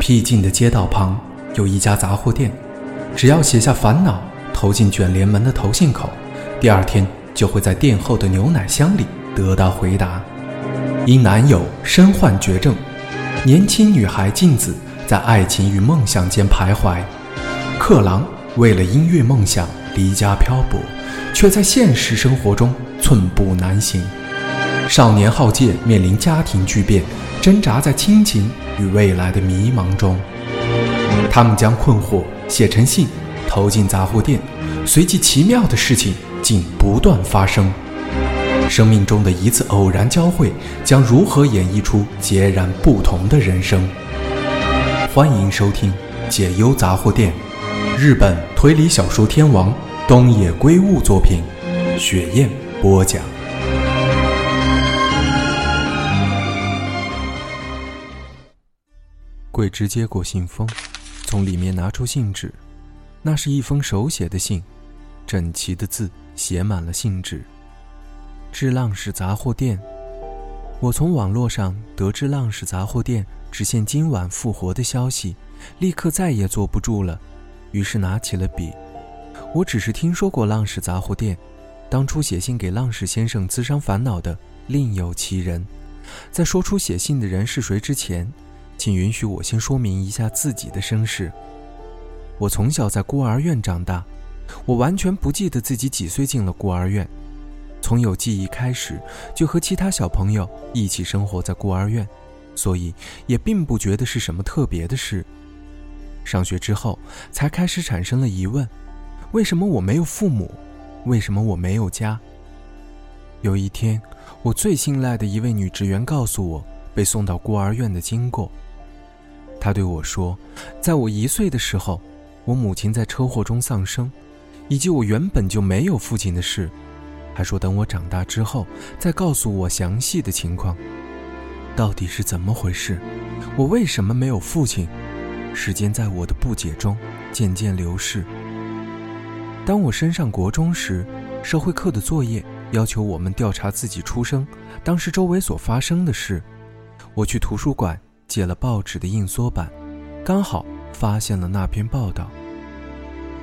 僻静的街道旁有一家杂货店，只要写下烦恼，投进卷帘门的投信口，第二天就会在店后的牛奶箱里得到回答。因男友身患绝症，年轻女孩静子在爱情与梦想间徘徊。克郎为了音乐梦想离家漂泊，却在现实生活中寸步难行。少年浩介面临家庭巨变，挣扎在亲情。与未来的迷茫中，他们将困惑写成信，投进杂货店，随即奇妙的事情竟不断发生。生命中的一次偶然交汇，将如何演绎出截然不同的人生？欢迎收听《解忧杂货店》，日本推理小说天王东野圭吾作品，雪雁播讲。桂枝接过信封，从里面拿出信纸，那是一封手写的信，整齐的字写满了信纸。致浪士杂货店，我从网络上得知浪士杂货店只限今晚复活的消息，立刻再也坐不住了，于是拿起了笔。我只是听说过浪士杂货店，当初写信给浪士先生咨商烦恼的另有其人。在说出写信的人是谁之前。请允许我先说明一下自己的身世。我从小在孤儿院长大，我完全不记得自己几岁进了孤儿院。从有记忆开始，就和其他小朋友一起生活在孤儿院，所以也并不觉得是什么特别的事。上学之后，才开始产生了疑问：为什么我没有父母？为什么我没有家？有一天，我最信赖的一位女职员告诉我被送到孤儿院的经过。他对我说：“在我一岁的时候，我母亲在车祸中丧生，以及我原本就没有父亲的事。还说等我长大之后再告诉我详细的情况。到底是怎么回事？我为什么没有父亲？时间在我的不解中渐渐流逝。当我升上国中时，社会课的作业要求我们调查自己出生当时周围所发生的事。我去图书馆。”借了报纸的印缩版，刚好发现了那篇报道：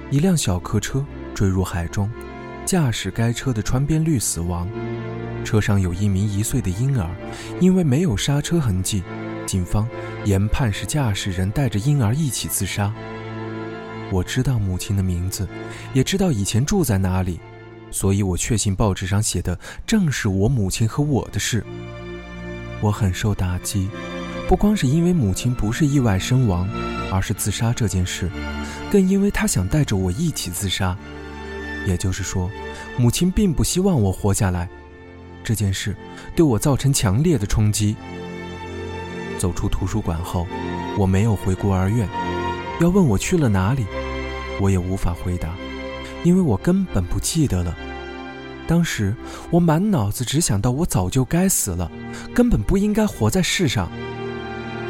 一辆小客车坠入海中，驾驶该车的川边绿死亡，车上有一名一岁的婴儿，因为没有刹车痕迹，警方研判是驾驶人带着婴儿一起自杀。我知道母亲的名字，也知道以前住在哪里，所以我确信报纸上写的正是我母亲和我的事。我很受打击。不光是因为母亲不是意外身亡，而是自杀这件事，更因为她想带着我一起自杀。也就是说，母亲并不希望我活下来。这件事对我造成强烈的冲击。走出图书馆后，我没有回孤儿院。要问我去了哪里，我也无法回答，因为我根本不记得了。当时我满脑子只想到我早就该死了，根本不应该活在世上。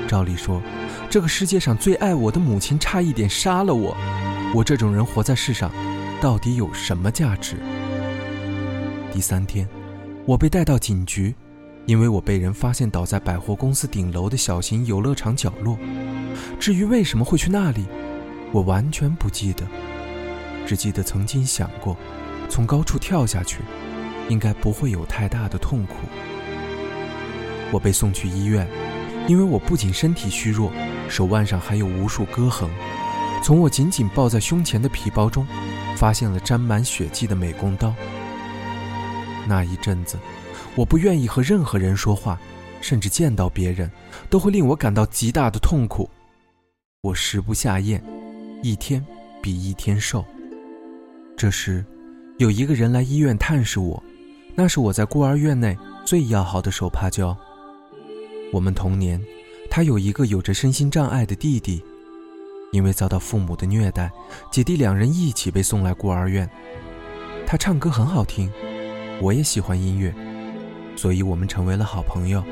照理说，这个世界上最爱我的母亲差一点杀了我，我这种人活在世上，到底有什么价值？第三天，我被带到警局，因为我被人发现倒在百货公司顶楼的小型游乐场角落。至于为什么会去那里，我完全不记得，只记得曾经想过，从高处跳下去，应该不会有太大的痛苦。我被送去医院。因为我不仅身体虚弱，手腕上还有无数割痕。从我紧紧抱在胸前的皮包中，发现了沾满血迹的美工刀。那一阵子，我不愿意和任何人说话，甚至见到别人，都会令我感到极大的痛苦。我食不下咽，一天比一天瘦。这时，有一个人来医院探视我，那是我在孤儿院内最要好的手帕胶。我们童年，他有一个有着身心障碍的弟弟，因为遭到父母的虐待，姐弟两人一起被送来孤儿院。他唱歌很好听，我也喜欢音乐，所以我们成为了好朋友。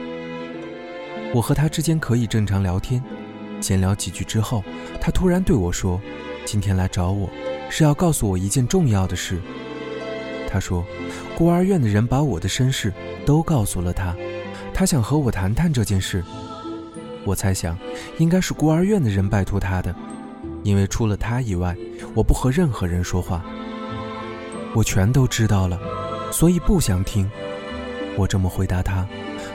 我和他之间可以正常聊天，闲聊几句之后，他突然对我说：“今天来找我，是要告诉我一件重要的事。”他说，孤儿院的人把我的身世都告诉了他，他想和我谈谈这件事。我猜想，应该是孤儿院的人拜托他的，因为除了他以外，我不和任何人说话。我全都知道了，所以不想听。我这么回答他，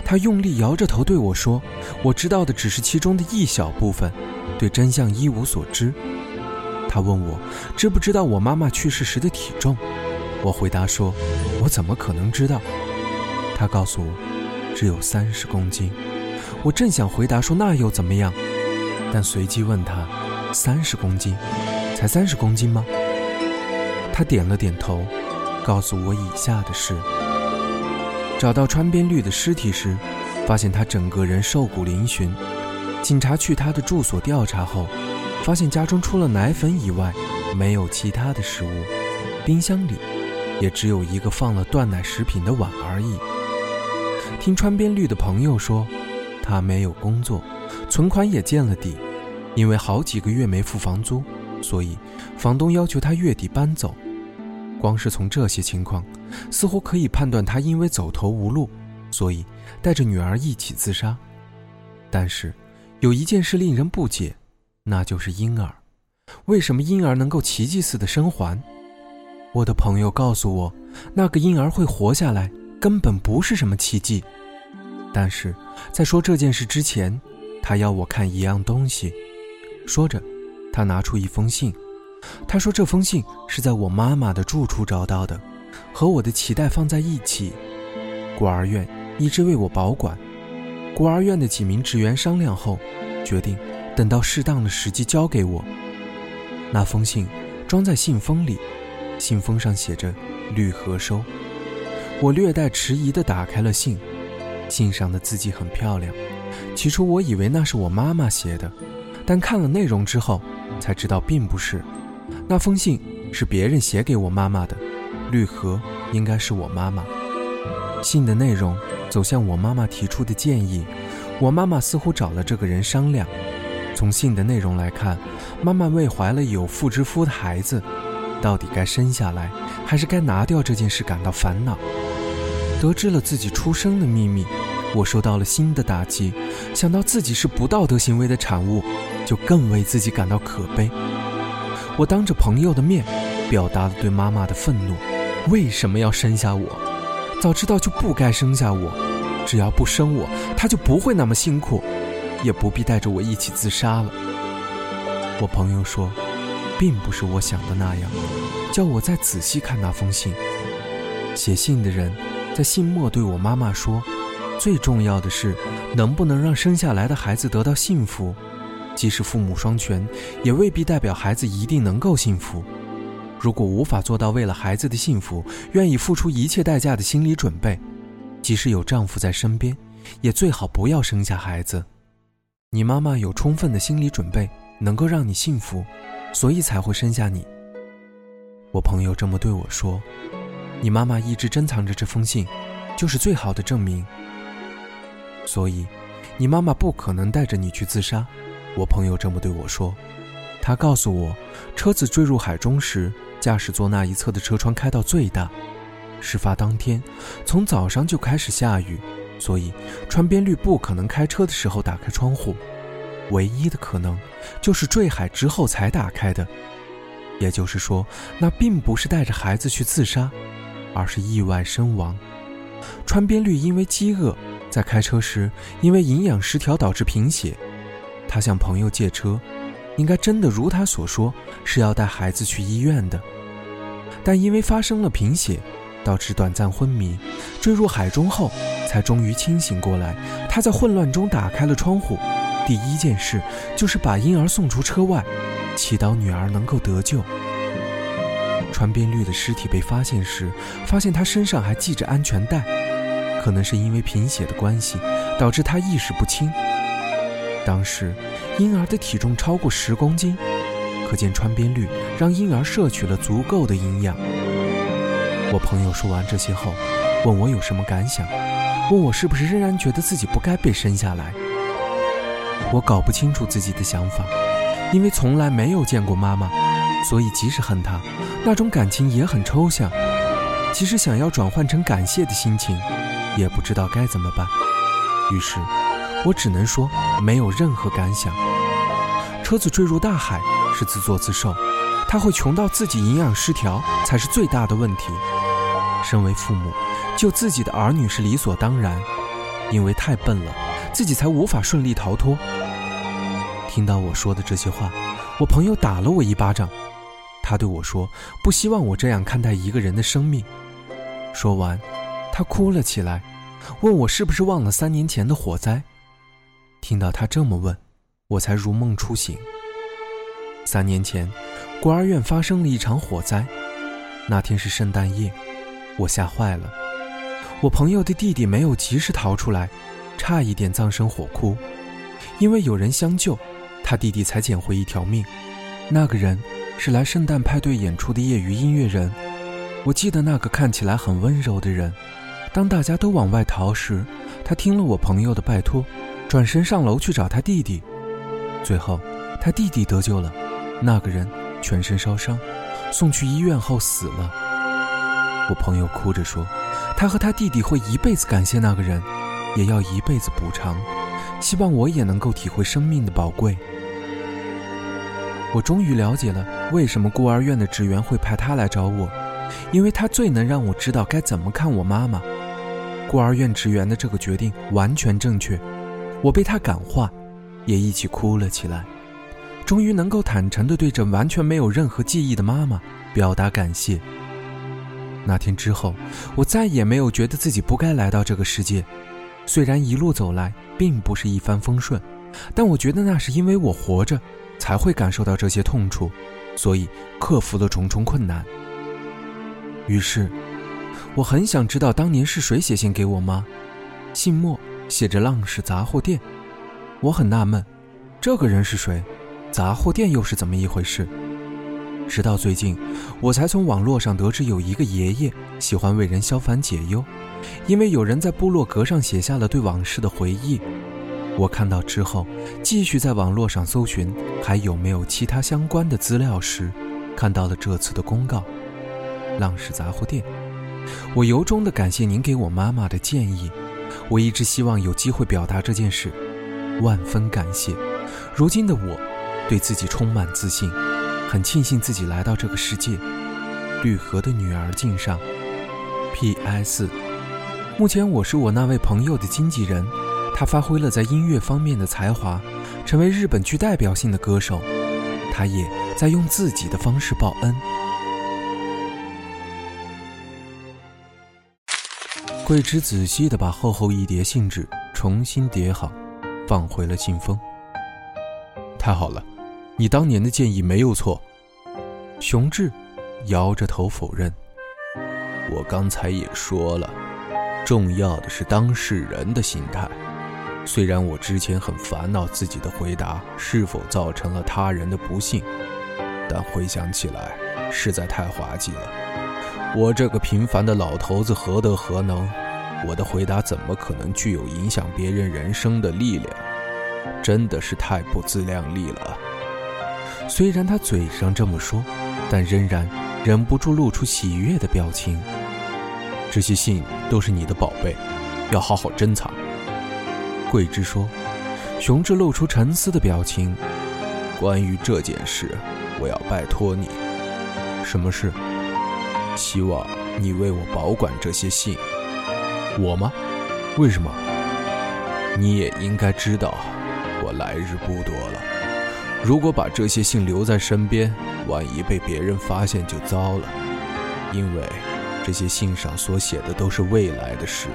他用力摇着头对我说：“我知道的只是其中的一小部分，对真相一无所知。”他问我知不知道我妈妈去世时的体重，我回答说：“我怎么可能知道？”他告诉我，只有三十公斤。我正想回答说那又怎么样，但随即问他：“三十公斤，才三十公斤吗？”他点了点头，告诉我以下的事：找到川边绿的尸体时，发现他整个人瘦骨嶙峋。警察去他的住所调查后。发现家中除了奶粉以外，没有其他的食物，冰箱里也只有一个放了断奶食品的碗而已。听川边绿的朋友说，他没有工作，存款也见了底，因为好几个月没付房租，所以房东要求他月底搬走。光是从这些情况，似乎可以判断他因为走投无路，所以带着女儿一起自杀。但是有一件事令人不解。那就是婴儿，为什么婴儿能够奇迹似的生还？我的朋友告诉我，那个婴儿会活下来根本不是什么奇迹。但是在说这件事之前，他要我看一样东西。说着，他拿出一封信。他说这封信是在我妈妈的住处找到的，和我的脐带放在一起。孤儿院一直为我保管。孤儿院的几名职员商量后，决定。等到适当的时机交给我。那封信装在信封里，信封上写着“绿和收”。我略带迟疑地打开了信，信上的字迹很漂亮。起初我以为那是我妈妈写的，但看了内容之后才知道并不是。那封信是别人写给我妈妈的，绿盒应该是我妈妈。信的内容走向我妈妈提出的建议，我妈妈似乎找了这个人商量。从信的内容来看，妈妈为怀了有妇之夫的孩子，到底该生下来还是该拿掉这件事感到烦恼。得知了自己出生的秘密，我受到了新的打击。想到自己是不道德行为的产物，就更为自己感到可悲。我当着朋友的面，表达了对妈妈的愤怒：为什么要生下我？早知道就不该生下我。只要不生我，她就不会那么辛苦。也不必带着我一起自杀了。我朋友说，并不是我想的那样，叫我再仔细看那封信。写信的人在信末对我妈妈说：“最重要的是，能不能让生下来的孩子得到幸福。即使父母双全，也未必代表孩子一定能够幸福。如果无法做到为了孩子的幸福，愿意付出一切代价的心理准备，即使有丈夫在身边，也最好不要生下孩子。”你妈妈有充分的心理准备，能够让你幸福，所以才会生下你。我朋友这么对我说：“你妈妈一直珍藏着这封信，就是最好的证明。所以，你妈妈不可能带着你去自杀。”我朋友这么对我说。他告诉我，车子坠入海中时，驾驶座那一侧的车窗开到最大。事发当天，从早上就开始下雨。所以，川边绿不可能开车的时候打开窗户，唯一的可能就是坠海之后才打开的。也就是说，那并不是带着孩子去自杀，而是意外身亡。川边绿因为饥饿，在开车时因为营养失调导致贫血，他向朋友借车，应该真的如他所说是要带孩子去医院的，但因为发生了贫血。导致短暂昏迷，坠入海中后，才终于清醒过来。他在混乱中打开了窗户，第一件事就是把婴儿送出车外，祈祷女儿能够得救。川边绿的尸体被发现时，发现他身上还系着安全带，可能是因为贫血的关系，导致他意识不清。当时婴儿的体重超过十公斤，可见川边绿让婴儿摄取了足够的营养。我朋友说完这些后，问我有什么感想，问我是不是仍然觉得自己不该被生下来。我搞不清楚自己的想法，因为从来没有见过妈妈，所以即使恨她，那种感情也很抽象。即使想要转换成感谢的心情，也不知道该怎么办。于是，我只能说没有任何感想。车子坠入大海是自作自受，他会穷到自己营养失调才是最大的问题。身为父母，救自己的儿女是理所当然，因为太笨了，自己才无法顺利逃脱。听到我说的这些话，我朋友打了我一巴掌。他对我说：“不希望我这样看待一个人的生命。”说完，他哭了起来，问我是不是忘了三年前的火灾。听到他这么问，我才如梦初醒。三年前，孤儿院发生了一场火灾，那天是圣诞夜，我吓坏了。我朋友的弟弟没有及时逃出来，差一点葬身火窟，因为有人相救，他弟弟才捡回一条命。那个人。是来圣诞派对演出的业余音乐人。我记得那个看起来很温柔的人。当大家都往外逃时，他听了我朋友的拜托，转身上楼去找他弟弟。最后，他弟弟得救了。那个人全身烧伤，送去医院后死了。我朋友哭着说，他和他弟弟会一辈子感谢那个人，也要一辈子补偿。希望我也能够体会生命的宝贵。我终于了解了为什么孤儿院的职员会派他来找我，因为他最能让我知道该怎么看我妈妈。孤儿院职员的这个决定完全正确，我被他感化，也一起哭了起来。终于能够坦诚地对着完全没有任何记忆的妈妈表达感谢。那天之后，我再也没有觉得自己不该来到这个世界。虽然一路走来并不是一帆风顺，但我觉得那是因为我活着。才会感受到这些痛楚，所以克服了重重困难。于是，我很想知道当年是谁写信给我妈，信末写着“浪氏杂货店”。我很纳闷，这个人是谁？杂货店又是怎么一回事？直到最近，我才从网络上得知有一个爷爷喜欢为人消烦解忧，因为有人在部落格上写下了对往事的回忆。我看到之后，继续在网络上搜寻还有没有其他相关的资料时，看到了这次的公告：浪氏杂货店。我由衷的感谢您给我妈妈的建议，我一直希望有机会表达这件事，万分感谢。如今的我，对自己充满自信，很庆幸自己来到这个世界。绿河的女儿敬上。P.S. 目前我是我那位朋友的经纪人。他发挥了在音乐方面的才华，成为日本具代表性的歌手。他也在用自己的方式报恩。桂枝仔细地把厚厚一叠信纸重新叠好，放回了信封。太好了，你当年的建议没有错。熊志摇着头否认。我刚才也说了，重要的是当事人的心态。虽然我之前很烦恼自己的回答是否造成了他人的不幸，但回想起来实在太滑稽了。我这个平凡的老头子何德何能？我的回答怎么可能具有影响别人人生的力量？真的是太不自量力了。虽然他嘴上这么说，但仍然忍不住露出喜悦的表情。这些信都是你的宝贝，要好好珍藏。桂枝说：“熊志露出沉思的表情。关于这件事，我要拜托你。什么事？希望你为我保管这些信。我吗？为什么？你也应该知道，我来日不多了。如果把这些信留在身边，万一被别人发现就糟了。因为这些信上所写的都是未来的事。”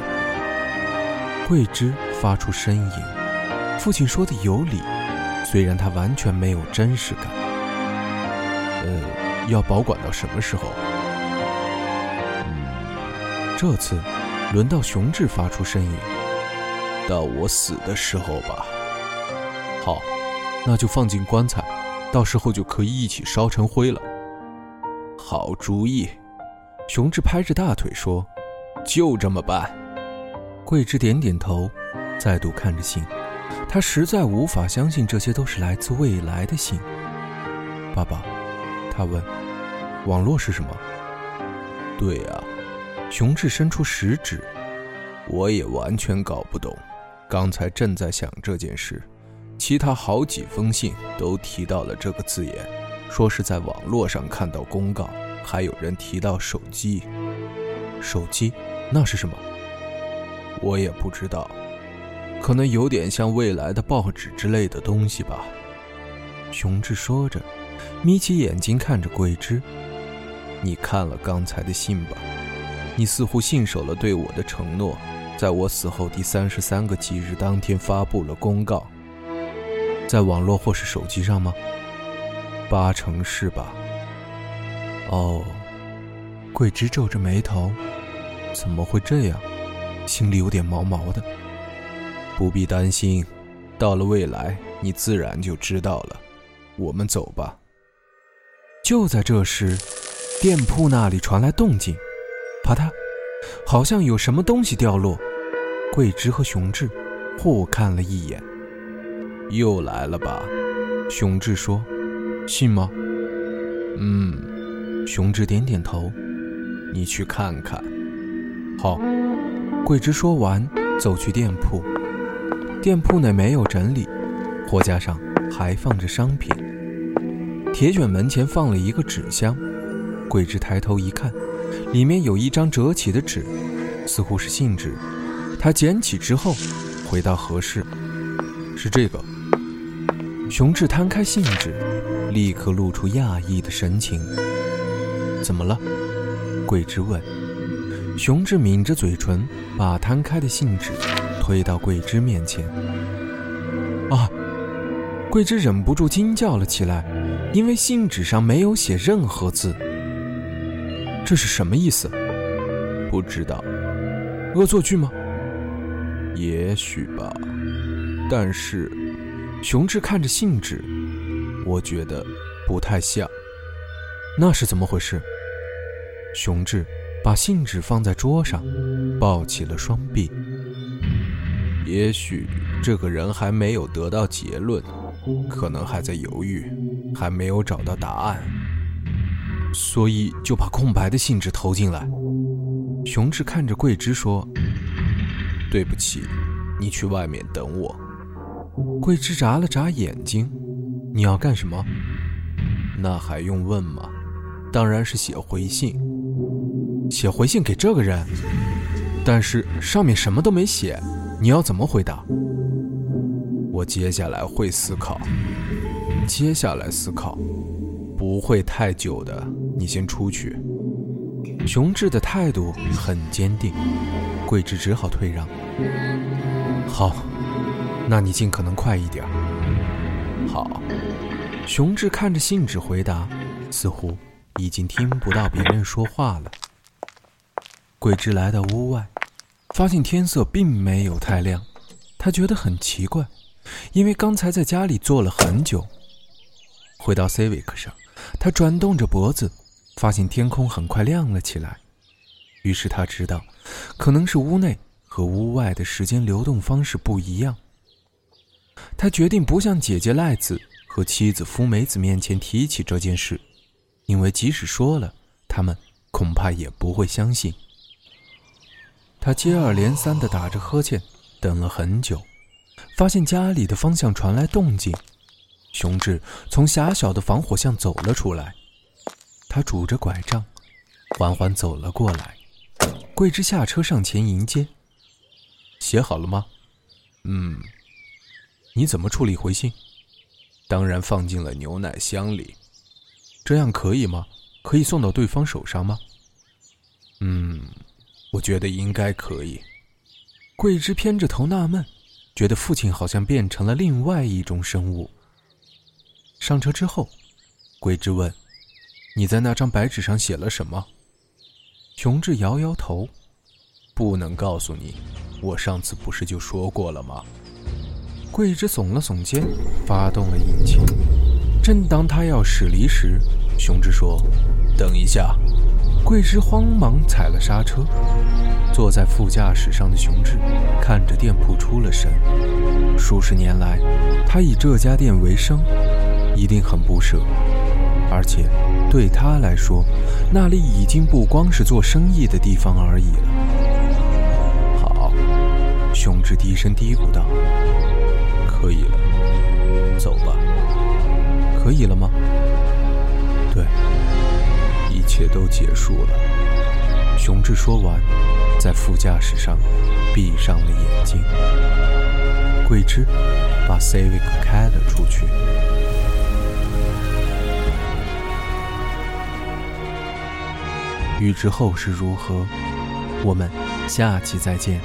桂枝发出呻吟。父亲说的有理，虽然他完全没有真实感。呃，要保管到什么时候？嗯，这次轮到熊志发出呻吟。到我死的时候吧。好，那就放进棺材，到时候就可以一起烧成灰了。好主意。熊志拍着大腿说：“就这么办。”桂枝点点头，再度看着信，他实在无法相信这些都是来自未来的信。爸爸，他问：“网络是什么？”对呀，熊志伸出食指，我也完全搞不懂。刚才正在想这件事，其他好几封信都提到了这个字眼，说是在网络上看到公告，还有人提到手机。手机，那是什么？我也不知道，可能有点像未来的报纸之类的东西吧。熊志说着，眯起眼睛看着桂枝：“你看了刚才的信吧？你似乎信守了对我的承诺，在我死后第三十三个吉日当天发布了公告，在网络或是手机上吗？八成是吧。”哦，桂枝皱着眉头：“怎么会这样？”心里有点毛毛的。不必担心，到了未来，你自然就知道了。我们走吧。就在这时，店铺那里传来动静，啪嗒，好像有什么东西掉落。桂枝和熊志互看了一眼。又来了吧？熊志说：“信吗？”嗯。熊志点点头。你去看看。好。桂枝说完，走去店铺。店铺内没有整理，货架上还放着商品。铁卷门前放了一个纸箱。桂枝抬头一看，里面有一张折起的纸，似乎是信纸。她捡起之后，回到合适，是这个。熊志摊开信纸，立刻露出讶异的神情。怎么了？桂枝问。熊志抿着嘴唇，把摊开的信纸推到桂枝面前。啊！桂枝忍不住惊叫了起来，因为信纸上没有写任何字。这是什么意思？不知道。恶作剧吗？也许吧。但是，熊志看着信纸，我觉得不太像。那是怎么回事？熊志。把信纸放在桌上，抱起了双臂。也许这个人还没有得到结论，可能还在犹豫，还没有找到答案，所以就把空白的信纸投进来。熊志看着桂枝说：“对不起，你去外面等我。”桂枝眨了眨眼睛：“你要干什么？那还用问吗？当然是写回信。”写回信给这个人，但是上面什么都没写，你要怎么回答？我接下来会思考，接下来思考，不会太久的。你先出去。熊志的态度很坚定，桂枝只好退让。好，那你尽可能快一点。好。熊志看着信纸回答，似乎已经听不到别人说话了。桂枝来到屋外，发现天色并没有太亮，她觉得很奇怪，因为刚才在家里坐了很久。回到 Civic 上，她转动着脖子，发现天空很快亮了起来。于是她知道，可能是屋内和屋外的时间流动方式不一样。他决定不向姐姐赖子和妻子福美子面前提起这件事，因为即使说了，他们恐怕也不会相信。他接二连三地打着呵欠，等了很久，发现家里的方向传来动静。熊志从狭小的防火巷走了出来，他拄着拐杖，缓缓走了过来。桂枝下车上前迎接。写好了吗？嗯。你怎么处理回信？当然放进了牛奶箱里。这样可以吗？可以送到对方手上吗？嗯。我觉得应该可以。桂枝偏着头纳闷，觉得父亲好像变成了另外一种生物。上车之后，桂枝问：“你在那张白纸上写了什么？”熊志摇摇头：“不能告诉你。我上次不是就说过了吗？”桂枝耸了耸肩，发动了引擎。正当他要驶离时，熊志说：“等一下。”桂枝慌忙踩了刹车，坐在副驾驶上的熊志看着店铺出了神。数十年来，他以这家店为生，一定很不舍。而且对他来说，那里已经不光是做生意的地方而已了。好，熊志低声嘀咕道：“可以了，走吧。可以了吗？对，一切都结束了。”雄志说完，在副驾驶上闭上了眼睛。桂枝把 Civic 开了出去。欲知后事如何，我们下期再见。